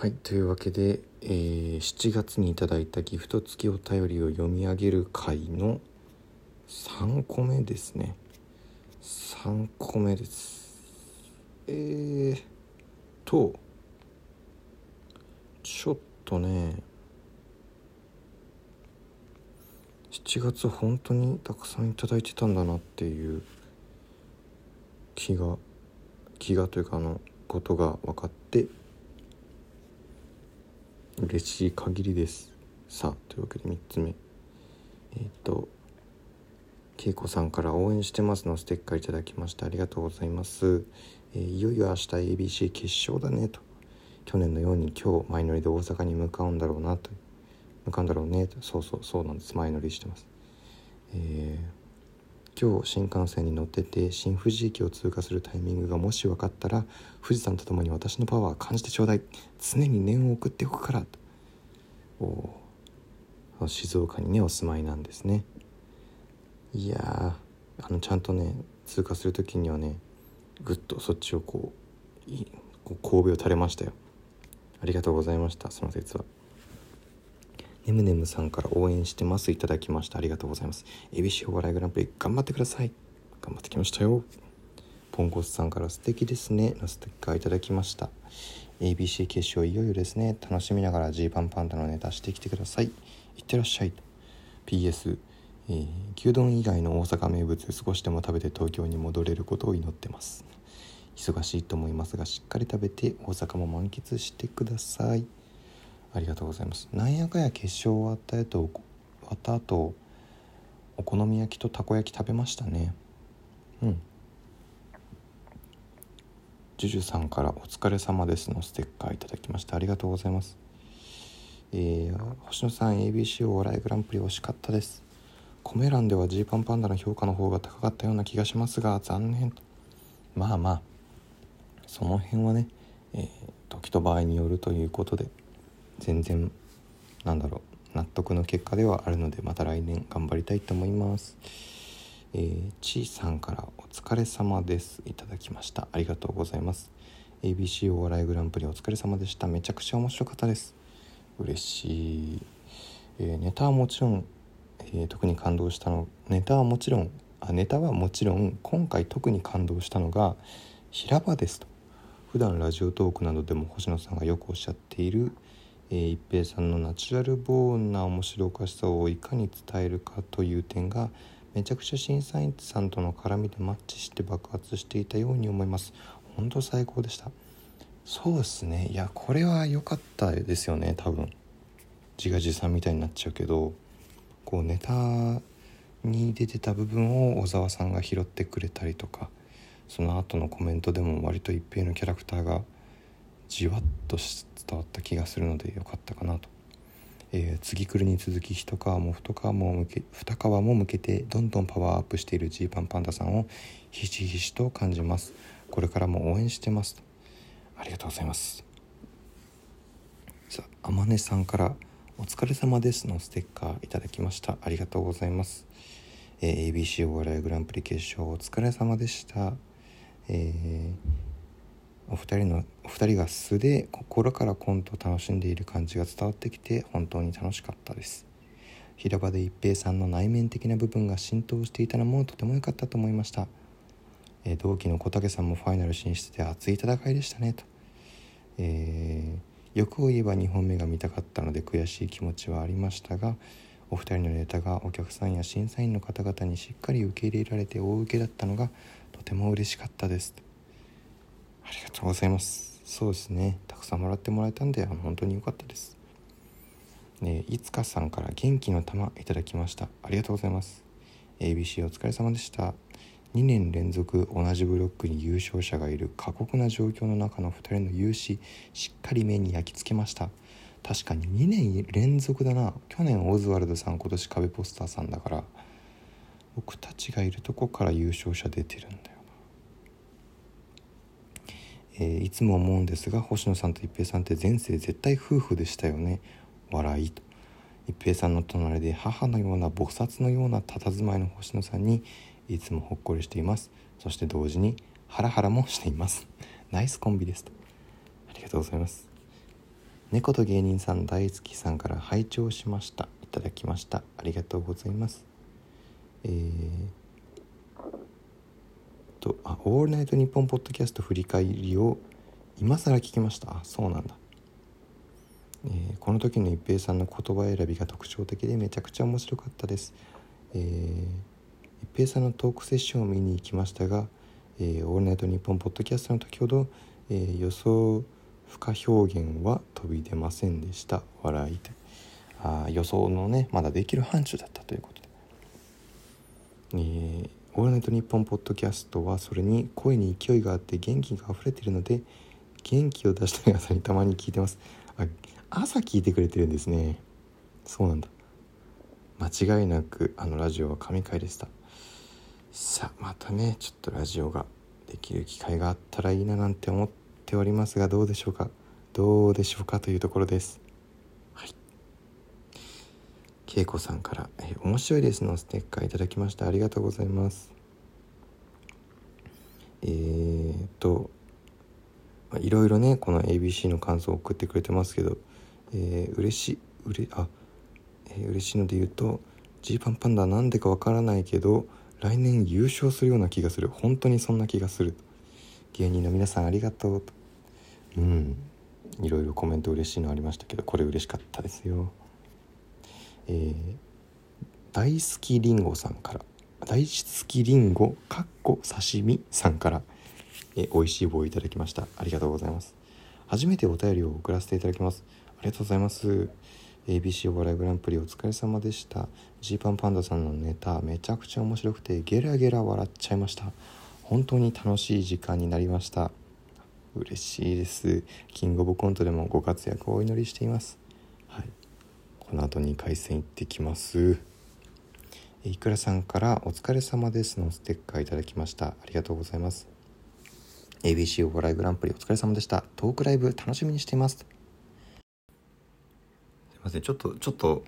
はいというわけで、えー、7月にいただいたギフト付きお便りを読み上げる回の3個目ですね。3個目です。えーとちょっとね7月本当にたくさんいただいてたんだなっていう気が気がというかあのことが分かって嬉しい限りです。さあというわけで3つ目。えっ、ー、と恵子さんから応援してますのステッカーいただきましてありがとうございます、えー、いよいよ明日 ABC 決勝だねと。去年のように今日前乗りで大阪に向かうんだろうなと。向かうんだろうねと。そうそうそうなんです。前乗りしてます。えー、今日新幹線に乗ってて新富士駅を通過するタイミングがもし分かったら富士山と共に私のパワー感じてちょうだい。常に念を送っておくからと。お静岡にねお住まいなんですね。いやあのちゃんとね通過する時にはねぐっとそっちをこうこう神戸を垂れましたよ。ありがとうございましたその説は。ねむねむさんから応援してます。いただきました。ありがとうございます。ABC お笑いグランプリ頑張ってください。頑張ってきましたよ。ポンコスさんから素敵ですね。のステッカーいただきました。ABC 決勝いよいよですね。楽しみながらジーパンパンダのネタしてきてください。いってらっしゃい。PS えー、牛丼以外の大阪名物少しでも食べて東京に戻れることを祈ってます。忙しいと思いますがしっかり食べて大阪も満喫してください。ありがとうございます。なんやかや決勝終わった後終わった後お好み焼きとたこ焼き食べましたね。うん。ジュジュさんから「お疲れ様です」のステッカーいただきましたありがとうございます。えー、星野さん ABC お笑いグランプリ惜しかったです。コメ欄ではジーパンパンダの評価の方が高かったような気がしますが残念まあまあその辺はね、えー、時と場合によるということで。全然なんだろう納得の結果ではあるのでまた来年頑張りたいと思います。えー、ちーさんからお疲れ様です。いただきました。ありがとうございます。ABC お笑いグランプリお疲れ様でした。めちゃくちゃ面白かったです。嬉しい、えー、ネタはもちろん、えー、特に感動したのネタはもちろんあネタはもちろん今回特に感動したのが平場ですと。普段ラジオトークなどでも星野さんがよくおっしゃっているえー、一平さんのナチュラルボーンな面白おかしさをいかに伝えるかという点がめちゃくちゃ審査員さんとの絡みでマッチして爆発していたように思います。本当最高でした。そうですね。いやこれは良かったですよね。多分。自画自賛みたいになっちゃうけどこうネタに出てた部分を小沢さんが拾ってくれたりとかその後のコメントでも割と一平のキャラクターがじわっと伝わった気がするのでよかったかなと、えー、次来るに続き一皮も太皮も向け二皮も向けてどんどんパワーアップしているジーパンパンダさんをひしひしと感じます。これからも応援してますありがとうございます。さあ天音さんからお疲れ様ですのステッカーいただきました。ありがとうございます、えー、ABC お笑いグランプリ決勝お疲れ様でした。えーお二人のお二人が素で心からコントを楽しんでいる感じが伝わってきて本当に楽しかったです。平場で一平さんの内面的な部分が浸透していたのもとても良かったと思いました、えー、同期の小竹さんもファイナル進出で熱い戦いでしたねと、えー、欲を言えば2本目が見たかったので悔しい気持ちはありましたがお二人のネタがお客さんや審査員の方々にしっかり受け入れられて大受けだったのがとても嬉しかったです。ありがとうございます。そうですね。たくさんもらってもらえたんであの本当に良かったです。ねいつかさんから元気の玉いただきました。ありがとうございます。ABC お疲れ様でした。2年連続同じブロックに優勝者がいる過酷な状況の中の2人の勇姿しっかり目に焼き付けました。確かに2年連続だな。去年オズワルドさん今年壁ポスターさんだから僕たちがいるとこから優勝者出てるんだよえー、いつも思うんですが星野さんと一平さんって前世絶対夫婦でしたよね。笑いと。一平さんの隣で母のような菩薩のような佇まいの星野さんにいつもほっこりしています。そして同時にハラハラもしています。ナイスコンビですとありがとうございます。猫と芸人さん大好きさんから拝聴しました。いただきました。ありがとうございます。えー、とあ「オールナイトニッポン」ポッドキャスト振り返りを今更聞きました。あそうなんだ、えー、この時の一平さんの言葉選びが特徴的でめちゃくちゃ面白かったです。えー、一平さんのトークセッションを見に行きましたが「えー、オールナイトニッポン」ポッドキャストの時ほど、えー、予想不可表現は飛び出ませんでした。笑いて。あ予想のねまだできる範疇だったということで。えー「オールナイトニッポン」ポッドキャストはそれに声に勢いがあって元気が溢れているので元気を出したい朝にたまに聞いてます。あ朝聞いてくれてるんですね。そうなんだ。間違いなくあのラジオは神回でした。さあまたねちょっとラジオができる機会があったらいいななんて思っておりますがどうでしょうか？どうでしょうかというところです。恵子さんから「え面白いです」のステッカーいただきました。ありがとうございます。えー、っといろいろねこの ABC の感想を送ってくれてますけど、えー、嬉しいうれあえー、嬉しいので言うとジーパンパンダなんでかわからないけど来年優勝するような気がする。本当にそんな気がする。芸人の皆さんありがとうと。うん。いろいろコメント嬉しいのありましたけどこれ嬉しかったですよ。えー、大好きりんごさんから大好きりんごかっこ刺身さんからえ美味しい棒をいただきました。ありがとうございます。初めてお便りを送らせていただきます。ありがとうございます。ABC お笑いグランプリお疲れ様でした。ジーパンパンダさんのネタめちゃくちゃ面白くてゲラゲラ笑っちゃいました。本当に楽しい時間になりました。嬉しいです。キングオブコントでもご活躍をお祈りしています。この後2回戦行ってきます。いくらさんから「お疲れ様です」のステッカーいただきました。ありがとうございます。ABC お笑いグランプリお疲れ様でした。トークライブ楽しみにしていますいません。ちょっとちょっと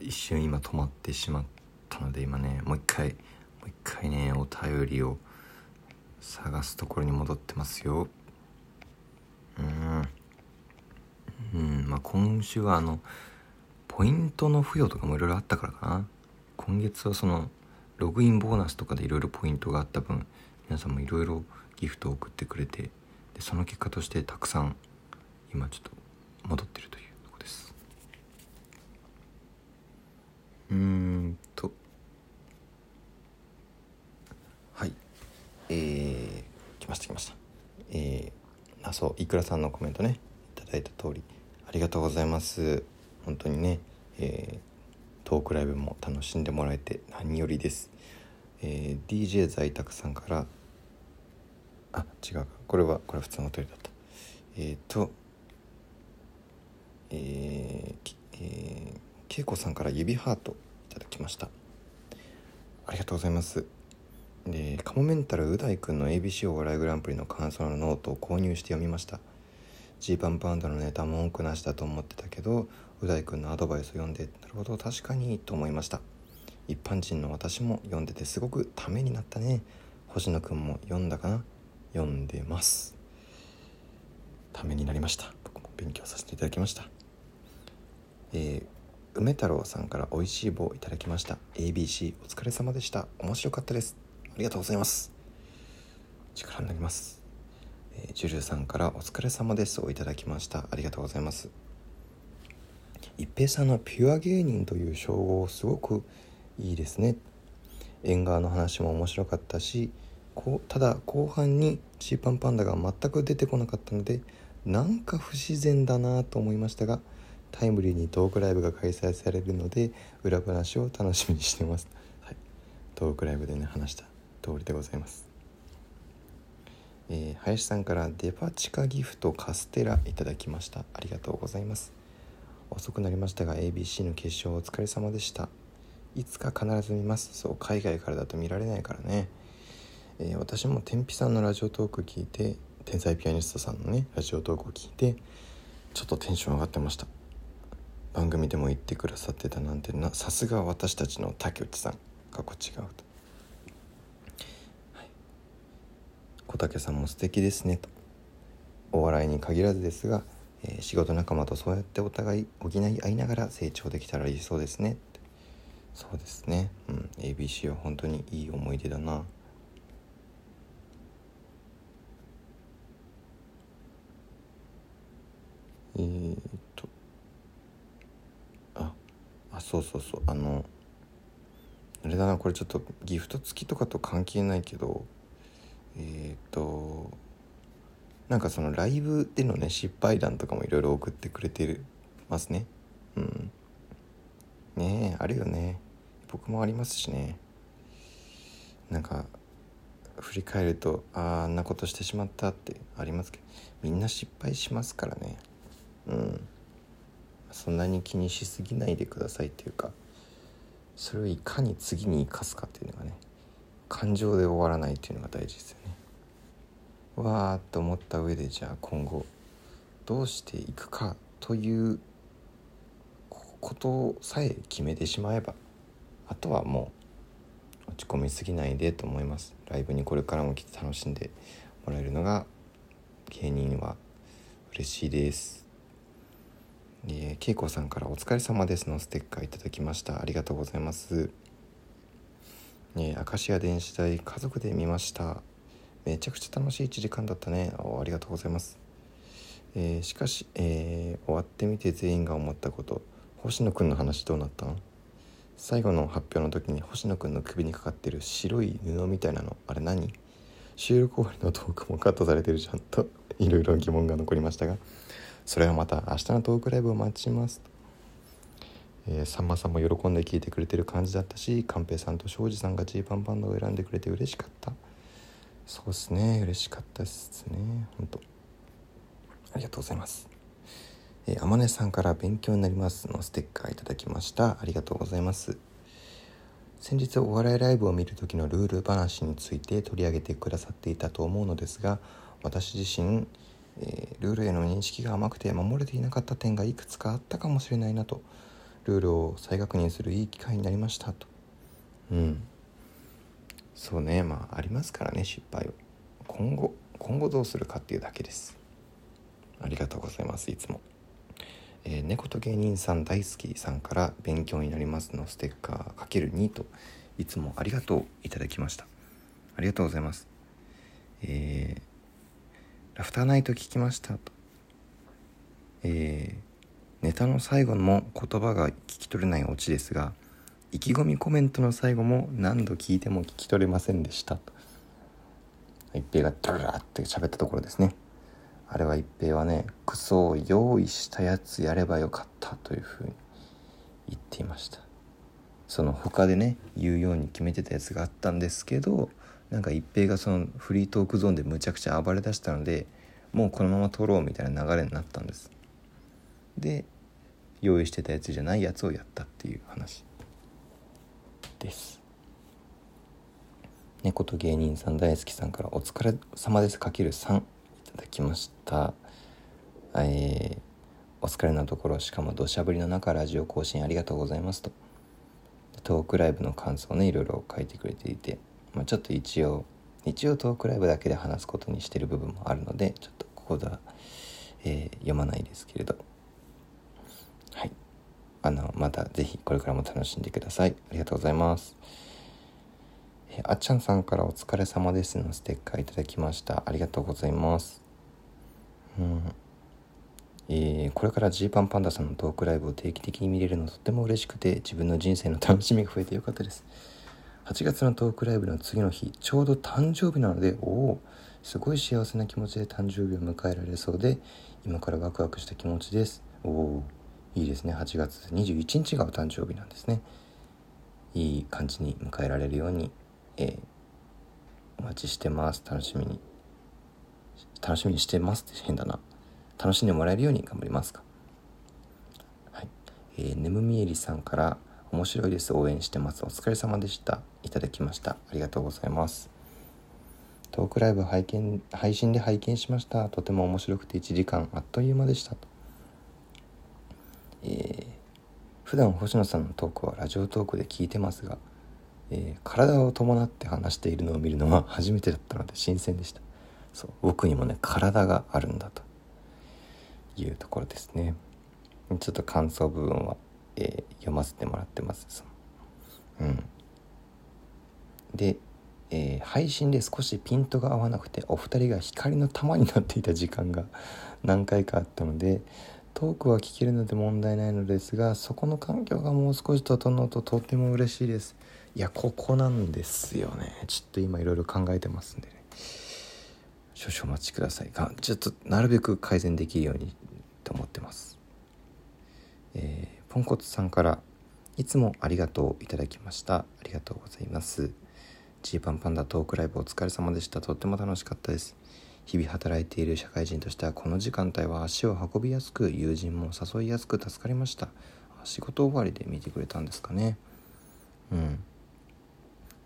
一瞬今止まってしまったので今ねもう一回もう一回ねお便りを探すところに戻ってますよ。うん。うん。まあ今週はあのポイントの付与とかもいろいろあったからかな。今月はそのログインボーナスとかでいろいろポイントがあった分皆さんもいろいろギフトを送ってくれてでその結果としてたくさん今ちょっと戻ってるというとこです。うんと。はい。えー、来ました来ました。えー、あそういくらさんのコメントねいただいた通りありがとうございます。本当にね、えー、トークライブも楽しんでもらえて何よりです、えー、DJ 在宅さんからあ違うこれはこれは普通のお便りだった。えっ、ー、とえー、えー恵子さんから指ハートいただきました。ありがとうございます。でカモメンタルう大くんの ABC お笑いグランプリの感想のノートを購入して読みました。ジーパンパンダのネタ文句なしだと思ってたけどう大くんのアドバイスを読んでなるほど確かにと思いました。一般人の私も読んでてすごくためになったね。星野くんも読んだかな。読んでます。ためになりました。僕も勉強させていただきました。えー梅太郎さんから美味しい棒いただきました。ABC お疲れ様でした。面白かったです。ありがとうございます。力になります、えー、ジュルさんからお疲れ様ですをいただきました。ありがとうございます。一平さんのピュア芸人という称号すごくいいですね。縁側の話も面白かったしこうただ後半にジーパンパンダが全く出てこなかったのでなんか不自然だなと思いましたがタイムリーにトークライブが開催されるので裏話を楽しみにしてます、はい、トークライブでね話した通りでございます、えー、林さんからデパ地下ギフトカステラいただきました。ありがとうございます。遅くなりましたが ABC の決勝お疲れ様でした。いつか必ず見ます。そう海外からだと見られないからね、えー、私も天日さんのラジオトーク聞いて天才ピアニストさんのねラジオトークを聞いてちょっとテンション上がってました。番組でも言ってくださってたなんてなさすが私たちの竹内さん。過去違うと、はい、小竹さんも素敵ですねと。お笑いに限らずですがえー、仕事仲間とそうやってお互い補い合いながら成長できたらいいそうですねそうですね。うん。ABC は本当にいい思い出だな。えー、っと。ああそうそうそう。あのあれだな。これちょっとギフト付きとかと関係ないけどえー、となんかそのライブでのね失敗談とかもいろいろ送ってくれてますね。うん。ねえあるよね。僕もありますしね。なんか振り返るとああんなことしてしまったってありますけど。みんな失敗しますからね。うん。そんなに気にしすぎないでくださいっていうかそれをいかに次に生かすかっていうのがね感情で終わらないっていうのが大事ですよね。わーっと思った上でじゃあ今後どうしていくかということさえ決めてしまえばあとはもう落ち込みすぎないでと思います。ライブにこれからも来て楽しんでもらえるのが芸人は嬉しいです。えー、恵子さんから「お疲れ様です」のステッカーいただきました。ありがとうございます。えー、明石家電子台家族で見ました。めちゃくちゃ楽しい1時間だったね。ありがとうございます、えー、しかし、えー、終わってみて全員が思ったこと。星野くんの話どうなったの最後の発表の時に星野くんの首にかかってる白い布みたいなの。あれ何？収録終わりのトークもカットされてるじゃんと。いろいろ疑問が残りましたが。それはまた明日のトークライブを待ちます。えー、さんまさんも喜んで聞いてくれてる感じだったし寛平さんと庄司さんがジーパンパンダを選んでくれて嬉しかった。そうですね嬉しかったですね本当ありがとうございます。えー、天音さんから勉強になりますのステッカーいただきました。ありがとうございます。先日お笑いライブを見る時のルール話について取り上げてくださっていたと思うのですが私自身、えー、ルールへの認識が甘くて守れていなかった点がいくつかあったかもしれないなと。ルールを再確認するいい機会になりましたと。うん。そうね。まあありますからね失敗を。今後今後どうするかっていうだけです。ありがとうございますいつも、えー、猫と芸人さん大好きさんから勉強になりますのステッカーかける2といつもありがとういただきました。ありがとうございます。えー、ラフターナイト聞きましたと。えーネタの最後も言葉が聞き取れないオチですが意気込みコメントの最後も何度聞いても聞き取れませんでした。一平がダララって喋ったところですね。あれは一平はねクソを用意したやつやればよかったというふうに言っていました。その他でね言うように決めてたやつがあったんですけどなんか一平がそのフリートークゾーンでむちゃくちゃ暴れだしたのでもうこのまま撮ろうみたいな流れになったんです。で用意してたやつじゃないやつをやったっていう話。です。猫と芸人さん大好きさんから「お疲れ様ですかける3」いただきました。えー、お疲れのところしかも土砂降りの中ラジオ更新ありがとうございますと。トークライブの感想をねいろいろ書いてくれていて、まあ、ちょっと一応一応トークライブだけで話すことにしてる部分もあるのでちょっとここでは、えー、読まないですけれど。あのまた是非これからも楽しんでください。ありがとうございます。えあっちゃんさんからお疲れ様ですのステッカーいただきました。ありがとうございます。うん。えー、これからジーパンパンダさんのトークライブを定期的に見れるのとっても嬉しくて自分の人生の楽しみが増えてよかったです。8月のトークライブの次の日ちょうど誕生日なのでおおすごい幸せな気持ちで誕生日を迎えられそうで今からワクワクした気持ちです。おお。いいですね。8月21日がお誕生日なんですね。いい感じに迎えられるように、えー、お待ちしてます。楽しみに。楽しみにしてますって変だな。楽しんでもらえるように頑張りますか。はい。えー、ねむみえりさんから面白いです。応援してます。お疲れ様でした。いただきました。ありがとうございます。トークライブ拝見配信で拝見しました。とても面白くて1時間あっという間でしたと。えー、普段星野さんのトークはラジオトークで聞いてますが、えー、体を伴って話しているのを見るのは初めてだったので新鮮でした。そう僕にもね体があるんだというところですね。ちょっと感想部分は、えー、読ませてもらってます。うん。で、えー、配信で少しピントが合わなくてお二人が光の玉になっていた時間が何回かあったのでトークは聞けるので問題ないのですがそこの環境がもう少し整うととっても嬉しいです。いやここなんですよね。ちょっと今いろいろ考えてますんでね。少々お待ちください。がちょっとなるべく改善できるようにと思ってます。えー、ポンコツさんからいつもありがとういただきました。ありがとうございます。ジーパンパンダトークライブお疲れ様でした。とっても楽しかったです。日々働いている社会人としてはこの時間帯は足を運びやすく友人も誘いやすく助かりました。仕事終わりで見てくれたんですかね。うん。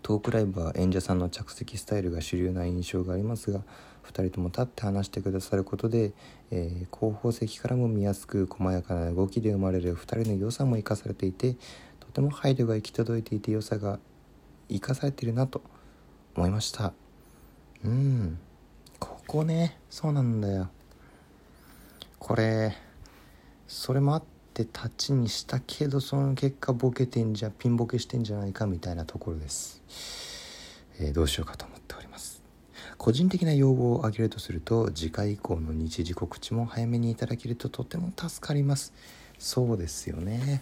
トークライブは演者さんの着席スタイルが主流な印象がありますが2人とも立って話してくださることで、えー、後方席からも見やすく細やかな動きで生まれる2人の良さも生かされていてとても配慮が行き届いていて良さが生かされているなと思いました。うん。こね。そうなんだよ。これそれもあってって立ちにしたけどその結果ボケてんじゃピンボケしてんじゃないかみたいなところです、えー、どうしようかと思っております。個人的な要望を挙げるとすると次回以降の日時告知も早めにいただけるととても助かります。そうですよね。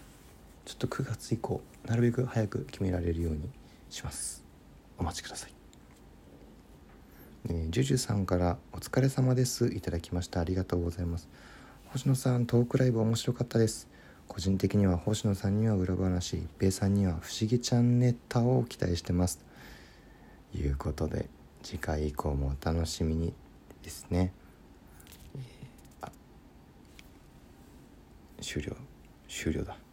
ちょっと9月以降なるべく早く決められるようにします。お待ちください。えー、ジュジュさんから「お疲れ様です」いただきました。ありがとうございます。星野さんトークライブ面白かったです。個人的には星野さんには裏話。一平さんには不思議ちゃんネタを期待してます。ということで次回以降もお楽しみにですね、えー、終了。終了だ。